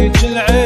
يجلعين